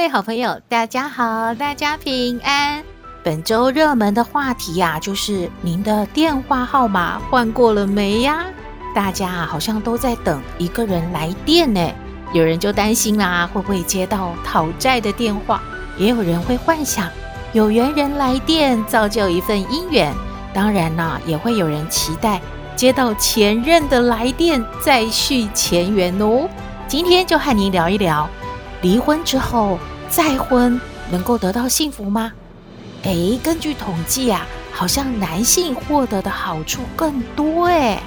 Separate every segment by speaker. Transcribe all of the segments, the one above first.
Speaker 1: 各位好朋友，大家好，大家平安。本周热门的话题呀、啊，就是您的电话号码换过了没呀？大家，好像都在等一个人来电呢。有人就担心啦，会不会接到讨债的电话？也有人会幻想有缘人来电，造就一份姻缘。当然啦，也会有人期待接到前任的来电，再续前缘哦。今天就和您聊一聊，离婚之后再婚能够得到幸福吗？诶，根据统计啊，好像男性获得的好处更多诶。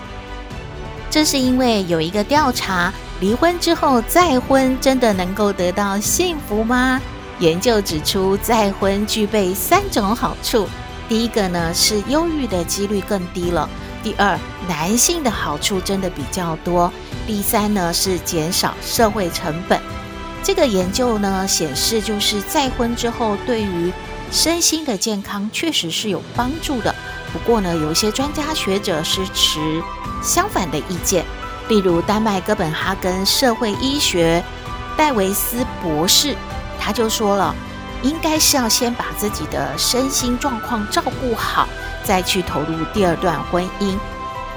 Speaker 1: 这是因为有一个调查，离婚之后再婚真的能够得到幸福吗？研究指出，再婚具备三种好处。第一个呢是忧郁的几率更低了；第二，男性的好处真的比较多；第三呢是减少社会成本。这个研究呢显示，就是再婚之后对于身心的健康确实是有帮助的。不过呢，有一些专家学者是持相反的意见，例如丹麦哥本哈根社会医学戴维斯博士，他就说了，应该是要先把自己的身心状况照顾好，再去投入第二段婚姻。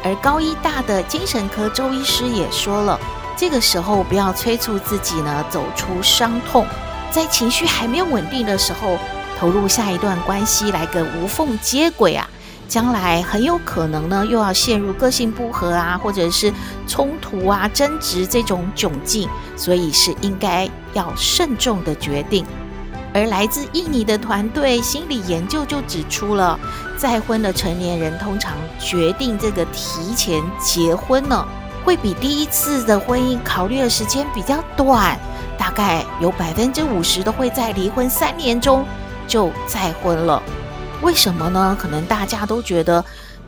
Speaker 1: 而高医大的精神科周医师也说了，这个时候不要催促自己呢走出伤痛，在情绪还没有稳定的时候，投入下一段关系来个无缝接轨啊。将来很有可能呢，又要陷入个性不合啊，或者是冲突啊、争执这种窘境，所以是应该要慎重的决定。而来自印尼的团队心理研究就指出了，再婚的成年人通常决定这个提前结婚呢，会比第一次的婚姻考虑的时间比较短，大概有百分之五十都会在离婚三年中就再婚了。为什么呢？可能大家都觉得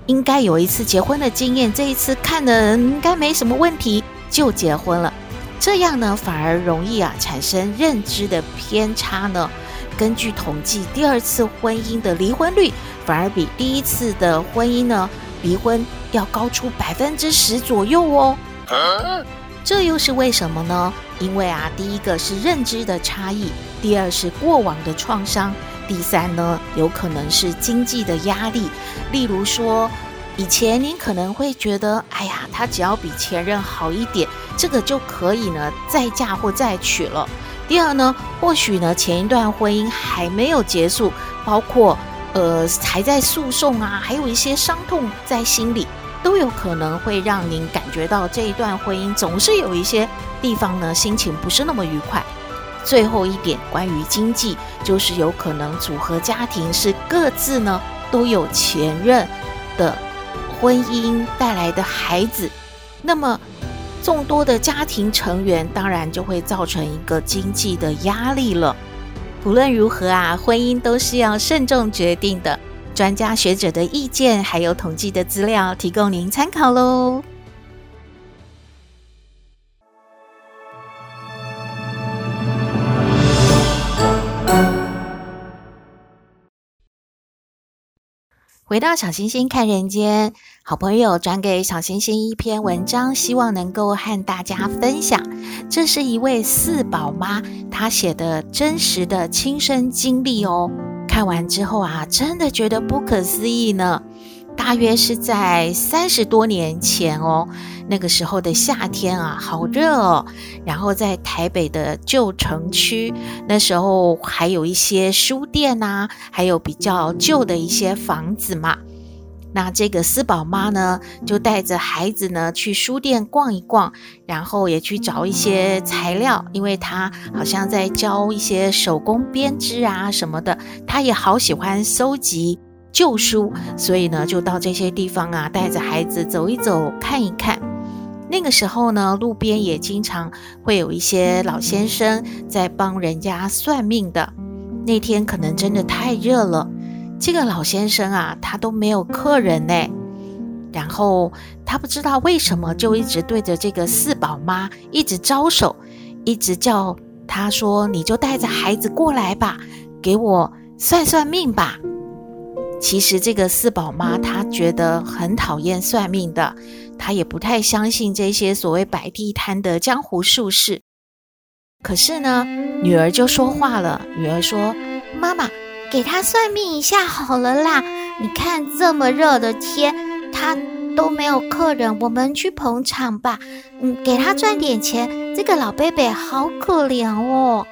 Speaker 1: 应该有一次结婚的经验，这一次看的应该没什么问题，就结婚了。这样呢，反而容易啊产生认知的偏差呢。根据统计，第二次婚姻的离婚率反而比第一次的婚姻呢离婚要高出百分之十左右哦。这又是为什么呢？因为啊，第一个是认知的差异，第二是过往的创伤。第三呢，有可能是经济的压力，例如说，以前您可能会觉得，哎呀，他只要比前任好一点，这个就可以呢再嫁或再娶了。第二呢，或许呢前一段婚姻还没有结束，包括呃还在诉讼啊，还有一些伤痛在心里，都有可能会让您感觉到这一段婚姻总是有一些地方呢心情不是那么愉快。最后一点，关于经济，就是有可能组合家庭是各自呢都有前任的婚姻带来的孩子，那么众多的家庭成员当然就会造成一个经济的压力了。不论如何啊，婚姻都是要慎重决定的。专家学者的意见还有统计的资料，提供您参考喽。回到小星星看人间，好朋友转给小星星一篇文章，希望能够和大家分享。这是一位四宝妈她写的真实的亲身经历哦。看完之后啊，真的觉得不可思议呢。大约是在三十多年前哦，那个时候的夏天啊，好热哦。然后在台北的旧城区，那时候还有一些书店呐，还有比较旧的一些房子嘛。那这个四宝妈呢，就带着孩子呢去书店逛一逛，然后也去找一些材料，因为她好像在教一些手工编织啊什么的，她也好喜欢收集。旧书，所以呢，就到这些地方啊，带着孩子走一走，看一看。那个时候呢，路边也经常会有一些老先生在帮人家算命的。那天可能真的太热了，这个老先生啊，他都没有客人呢。然后他不知道为什么，就一直对着这个四宝妈一直招手，一直叫他说：“你就带着孩子过来吧，给我算算命吧。”其实这个四宝妈她觉得很讨厌算命的。她也不太相信这些所谓摆地摊的江湖术士，可是呢，女儿就说话了。女儿说：“妈妈，给他算命一下好了啦！你看这么热的天，他都没有客人，我们去捧场吧。嗯，给他赚点钱。这个老贝贝好可怜哦。”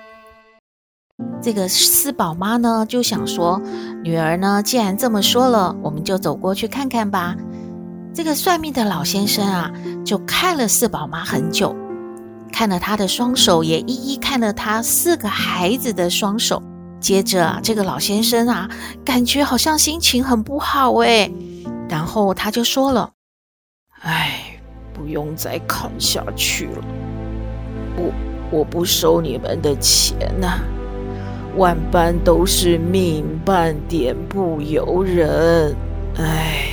Speaker 1: 这个四宝妈呢就想说：“女儿呢，既然这么说了，我们就走过去看看吧。”这个算命的老先生啊，就看了四宝妈很久，看了她的双手，也一一看了她四个孩子的双手。接着啊，这个老先生啊，感觉好像心情很不好诶，然后他就说了：“哎，不用再看下去了，我我不收你们的钱呐，万般都是命半点不由人，哎。”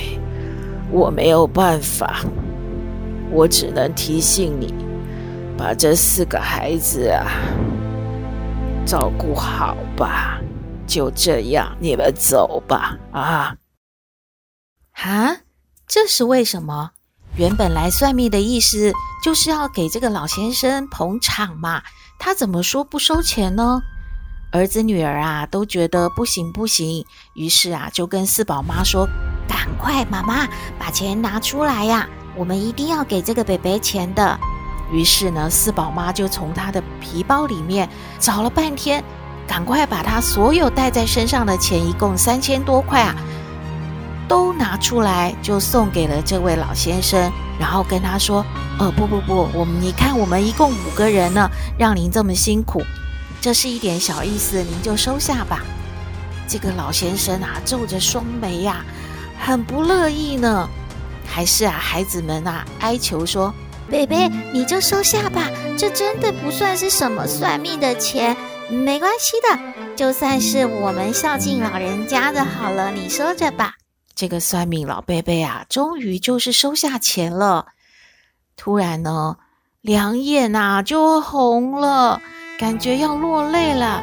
Speaker 1: 我没有办法，我只能提醒你，把这四个孩子啊照顾好吧。就这样，你们走吧。啊，啊，这是为什么？原本来算命的意思就是要给这个老先生捧场嘛，他怎么说不收钱呢？儿子女儿啊都觉得不行不行，于是啊就跟四宝妈说。赶快，妈妈把钱拿出来呀！我们一定要给这个伯伯钱的。于是呢，四宝妈就从她的皮包里面找了半天，赶快把她所有带在身上的钱，一共三千多块啊，都拿出来，就送给了这位老先生。然后跟他说：“呃，不不不，我们你看，我们一共五个人呢，让您这么辛苦，这是一点小意思，您就收下吧。”这个老先生啊，皱着双眉呀。很不乐意呢，还是啊，孩子们啊哀求说：“贝贝，你就收下吧，这真的不算是什么算命的钱，没关系的，就算是我们孝敬老人家的好了，你收着吧。”这个算命老贝贝啊，终于就是收下钱了。突然呢，两眼啊就红了，感觉要落泪了。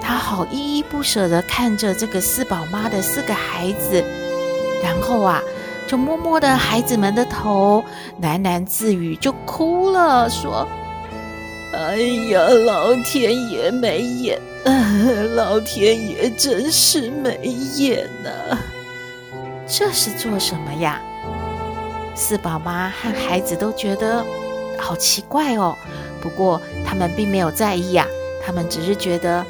Speaker 1: 他好依依不舍地看着这个四宝妈的四个孩子。然后啊，就摸摸的孩子们的头，喃喃自语，就哭了，说：“哎呀，老天爷没眼，老天爷真是没眼呐！这是做什么呀？”四宝妈和孩子都觉得好奇怪哦。不过他们并没有在意啊，他们只是觉得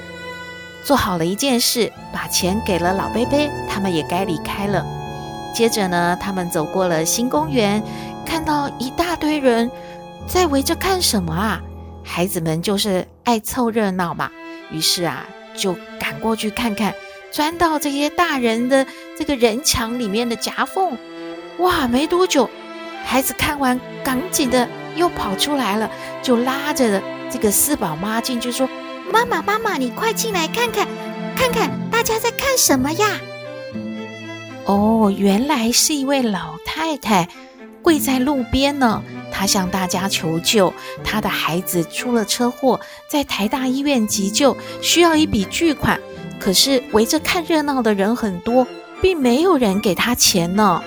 Speaker 1: 做好了一件事，把钱给了老贝贝，他们也该离开了。接着呢，他们走过了新公园，看到一大堆人在围着看什么啊？孩子们就是爱凑热闹嘛，于是啊，就赶过去看看，钻到这些大人的这个人墙里面的夹缝。哇，没多久，孩子看完，赶紧的又跑出来了，就拉着这个四宝妈进去说：“妈妈，妈妈，你快进来看看，看看大家在看什么呀？”哦，原来是一位老太太跪在路边呢。她向大家求救，她的孩子出了车祸，在台大医院急救，需要一笔巨款。可是围着看热闹的人很多，并没有人给她钱呢。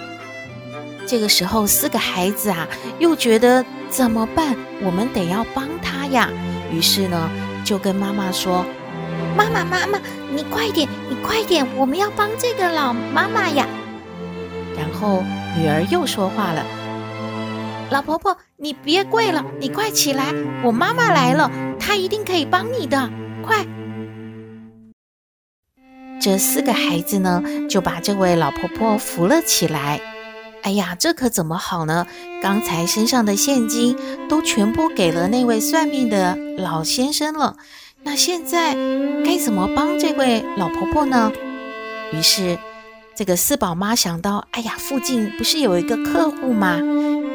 Speaker 1: 这个时候，四个孩子啊，又觉得怎么办？我们得要帮他呀。于是呢，就跟妈妈说。妈妈，妈妈，你快点，你快点，我们要帮这个老妈妈呀。然后女儿又说话了：“老婆婆，你别跪了，你快起来，我妈妈来了，她一定可以帮你的，快！”这四个孩子呢，就把这位老婆婆扶了起来。哎呀，这可怎么好呢？刚才身上的现金都全部给了那位算命的老先生了。那现在该怎么帮这位老婆婆呢？于是，这个四宝妈想到，哎呀，附近不是有一个客户吗？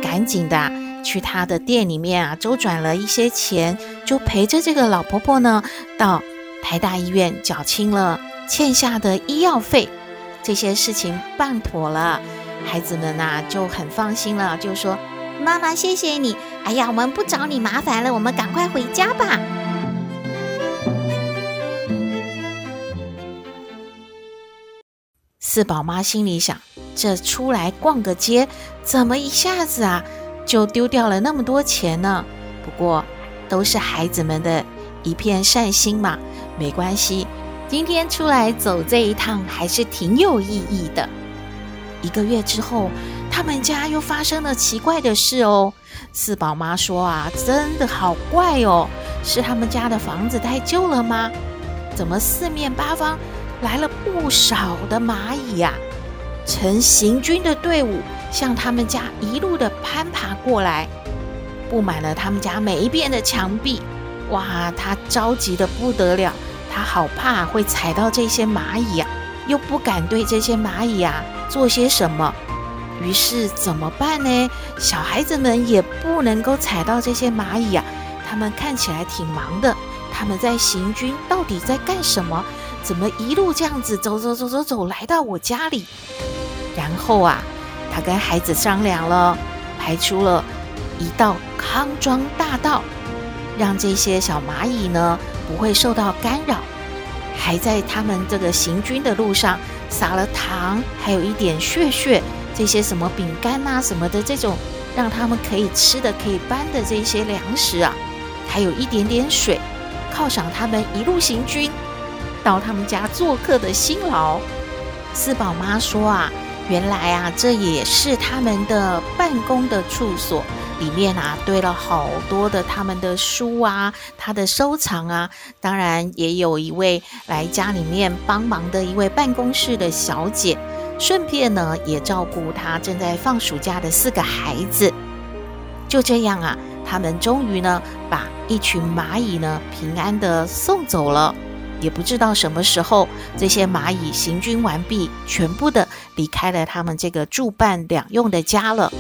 Speaker 1: 赶紧的去他的店里面啊，周转了一些钱，就陪着这个老婆婆呢，到台大医院缴清了欠下的医药费。这些事情办妥了，孩子们呐就很放心了，就说：“妈妈，谢谢你。哎呀，我们不找你麻烦了，我们赶快回家吧。”四宝妈心里想：这出来逛个街，怎么一下子啊就丢掉了那么多钱呢？不过都是孩子们的一片善心嘛，没关系。今天出来走这一趟还是挺有意义的。一个月之后，他们家又发生了奇怪的事哦。四宝妈说啊，真的好怪哦，是他们家的房子太旧了吗？怎么四面八方？来了不少的蚂蚁呀，成行军的队伍向他们家一路的攀爬过来，布满了他们家每一边的墙壁。哇，他着急得不得了，他好怕会踩到这些蚂蚁呀，又不敢对这些蚂蚁呀做些什么。于是怎么办呢？小孩子们也不能够踩到这些蚂蚁呀，他们看起来挺忙的，他们在行军，到底在干什么？怎么一路这样子走走走走走来到我家里？然后啊，他跟孩子商量了，排出了一道康庄大道，让这些小蚂蚁呢不会受到干扰。还在他们这个行军的路上撒了糖，还有一点屑屑，这些什么饼干呐什么的这种让他们可以吃的、可以搬的这些粮食啊，还有一点点水，犒赏他们一路行军。到他们家做客的辛劳，四宝妈说啊，原来啊，这也是他们的办公的处所，里面啊堆了好多的他们的书啊，他的收藏啊，当然也有一位来家里面帮忙的一位办公室的小姐，顺便呢也照顾他正在放暑假的四个孩子。就这样啊，他们终于呢把一群蚂蚁呢平安的送走了。也不知道什么时候，这些蚂蚁行军完毕，全部的离开了他们这个住办两用的家了。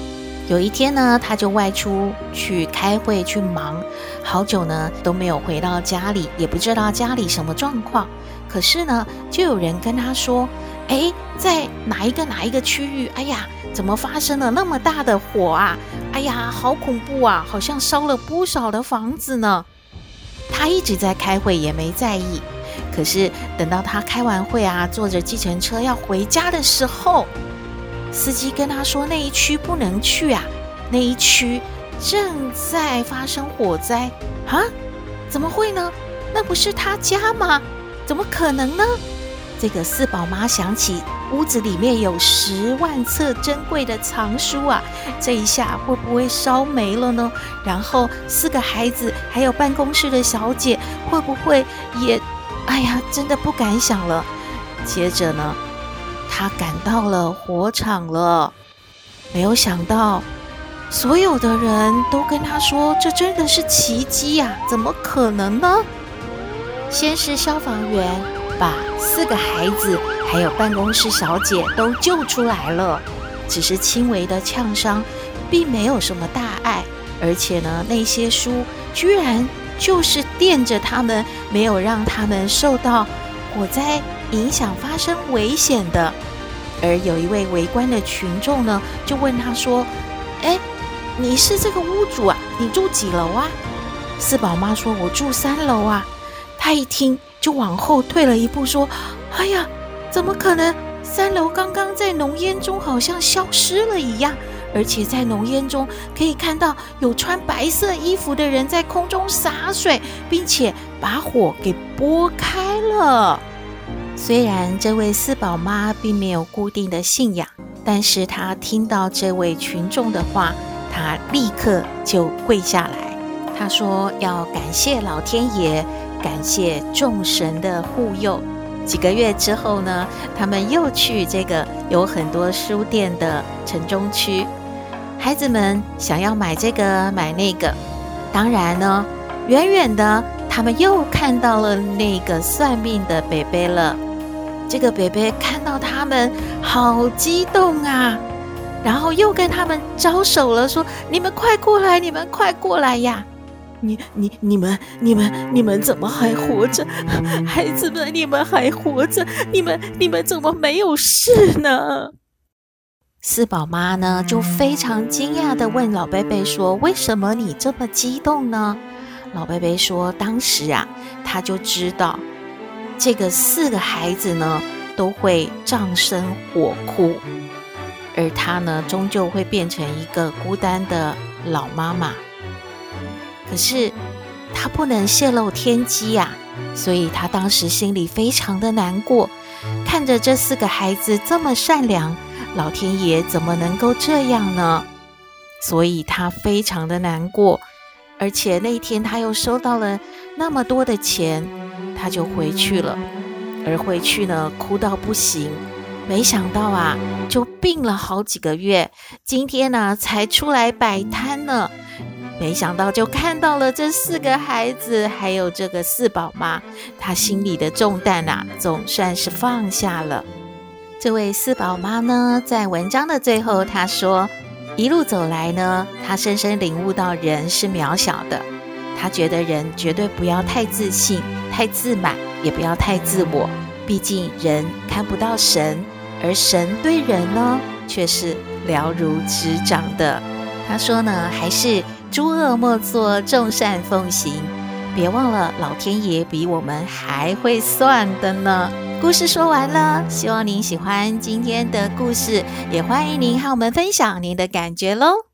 Speaker 1: 有一天呢，他就外出去开会去忙，好久呢都没有回到家里，也不知道家里什么状况。可是呢，就有人跟他说：“诶，在哪一个哪一个区域？哎呀，怎么发生了那么大的火啊？哎呀，好恐怖啊！好像烧了不少的房子呢。”他一直在开会，也没在意。可是等到他开完会啊，坐着计程车要回家的时候，司机跟他说那一区不能去啊，那一区正在发生火灾啊！怎么会呢？那不是他家吗？怎么可能呢？这个四宝妈想起屋子里面有十万册珍贵的藏书啊，这一下会不会烧没了呢？然后四个孩子还有办公室的小姐会不会也？哎呀，真的不敢想了。接着呢，他赶到了火场了，没有想到，所有的人都跟他说：“这真的是奇迹呀，怎么可能呢？”先是消防员把四个孩子还有办公室小姐都救出来了，只是轻微的呛伤，并没有什么大碍。而且呢，那些书居然……就是垫着他们，没有让他们受到火灾影响，发生危险的。而有一位围观的群众呢，就问他说：“哎，你是这个屋主啊？你住几楼啊？”四宝妈说：“我住三楼啊。”他一听就往后退了一步，说：“哎呀，怎么可能？三楼刚刚在浓烟中好像消失了一样。”而且在浓烟中可以看到有穿白色衣服的人在空中洒水，并且把火给拨开了。虽然这位四宝妈并没有固定的信仰，但是她听到这位群众的话，她立刻就跪下来。她说要感谢老天爷，感谢众神的护佑。几个月之后呢，他们又去这个有很多书店的城中区。孩子们想要买这个买那个，当然呢，远远的他们又看到了那个算命的北北了。这个伯伯看到他们，好激动啊！然后又跟他们招手了，说：“你们快过来，你们快过来呀！
Speaker 2: 你、你、你们、你们、你们怎么还活着？孩子们，你们还活着？你们、你们怎么没有事呢？”
Speaker 1: 四宝妈呢，就非常惊讶地问老贝贝说：“为什么你这么激动呢？”老贝贝说：“当时啊，他就知道这个四个孩子呢，都会葬身火窟，而他呢，终究会变成一个孤单的老妈妈。可是他不能泄露天机呀，所以他当时心里非常的难过，看着这四个孩子这么善良。”老天爷怎么能够这样呢？所以他非常的难过，而且那天他又收到了那么多的钱，他就回去了。而回去呢，哭到不行。没想到啊，就病了好几个月，今天呢才出来摆摊呢。没想到就看到了这四个孩子，还有这个四宝妈，他心里的重担啊，总算是放下了。这位四宝妈呢，在文章的最后，她说：“一路走来呢，她深深领悟到人是渺小的。他觉得人绝对不要太自信、太自满，也不要太自我。毕竟人看不到神，而神对人呢，却是了如指掌的。”他说呢，还是诸恶莫作，众善奉行。别忘了，老天爷比我们还会算的呢。故事说完了，希望您喜欢今天的故事，也欢迎您和我们分享您的感觉喽。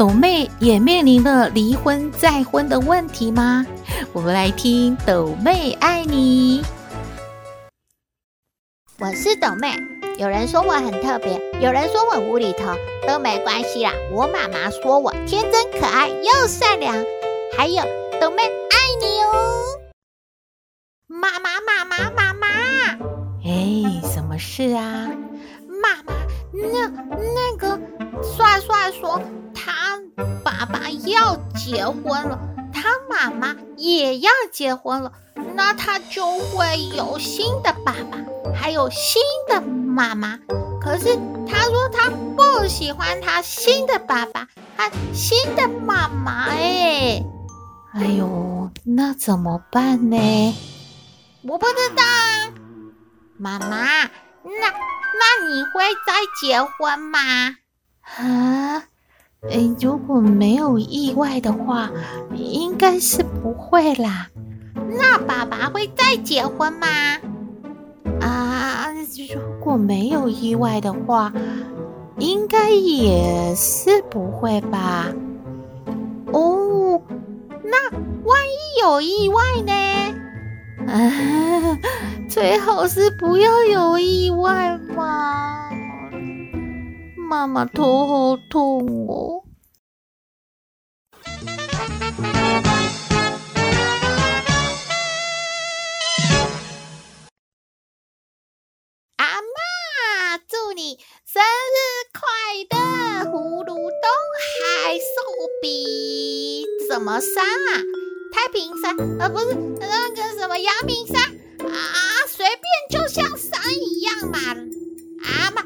Speaker 1: 斗妹也面临了离婚再婚的问题吗？我们来听抖妹爱你。
Speaker 3: 我是抖妹，有人说我很特别，有人说我无厘头，都没关系啦。我妈妈说我天真可爱又善良，还有抖妹爱你哦。妈妈妈妈妈妈，
Speaker 1: 哎，什么事啊？
Speaker 3: 妈妈，那那个帅帅说。爸爸要结婚了，他妈妈也要结婚了，那他就会有新的爸爸，还有新的妈妈。可是他说他不喜欢他新的爸爸，他新的妈妈。哎，
Speaker 1: 哎呦，那怎么办呢？
Speaker 3: 我不知道，妈妈，那那你会再结婚吗？
Speaker 1: 啊？诶，如果没有意外的话，应该是不会啦。
Speaker 3: 那爸爸会再结婚吗？
Speaker 1: 啊，如果没有意外的话，应该也是不会吧。
Speaker 3: 哦，那万一有意外呢？
Speaker 1: 啊，最好是不要有意外嘛。妈妈头好痛哦！
Speaker 3: 阿妈，祝你生日快乐！葫芦东海寿比什么山啊？太平山？呃，不是那个什么阳明山啊？随便，就像山一样嘛。阿嬷。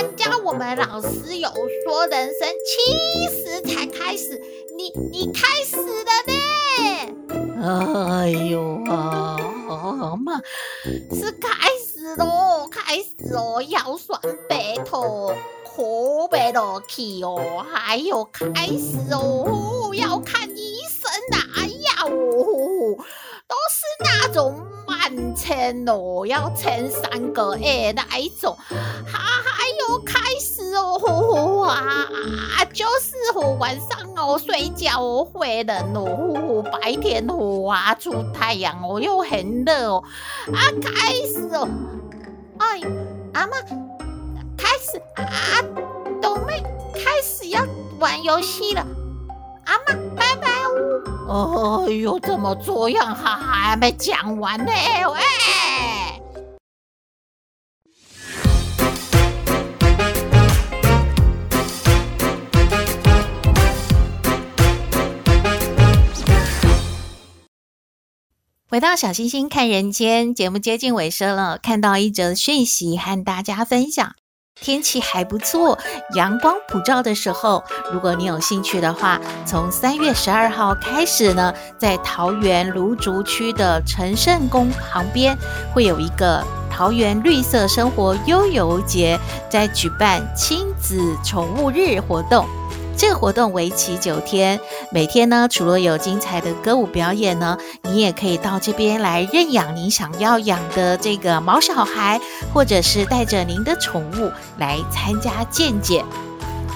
Speaker 3: 参加我们老师有说，人生七十才开始，你你开始了
Speaker 1: 呢？哎呦啊，妈，
Speaker 3: 是开始喽，开始哦，腰酸背痛，哭不落去哦，还有开始哦，要看医生啊，哎呀哦，都是那种慢签哦，要签三个月那一种，哈哈。开始哦，啊，就是哦，晚上哦睡觉哦会冷哦，白天哦啊出太阳哦又很热哦，啊开始哦，哎，阿妈开始啊，斗妹开始要玩游戏了，阿妈拜拜哦。哦哟，怎么这样？还还没讲完呢？喂！
Speaker 1: 回到小星星看人间节目接近尾声了，看到一则讯息和大家分享。天气还不错，阳光普照的时候，如果你有兴趣的话，从三月十二号开始呢，在桃园芦竹区的成圣宫旁边会有一个桃园绿色生活悠游节，在举办亲子宠物日活动。这个活动为期九天，每天呢，除了有精彩的歌舞表演呢，你也可以到这边来认养您想要养的这个毛小孩，或者是带着您的宠物来参加健检。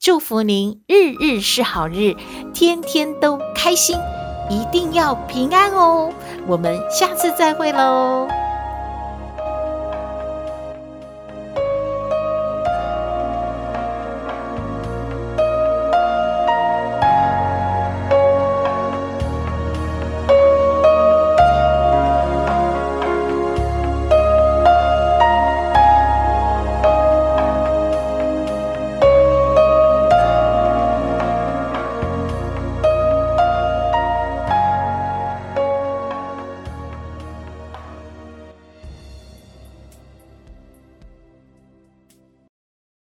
Speaker 1: 祝福您日日是好日，天天都开心，一定要平安哦！我们下次再会喽。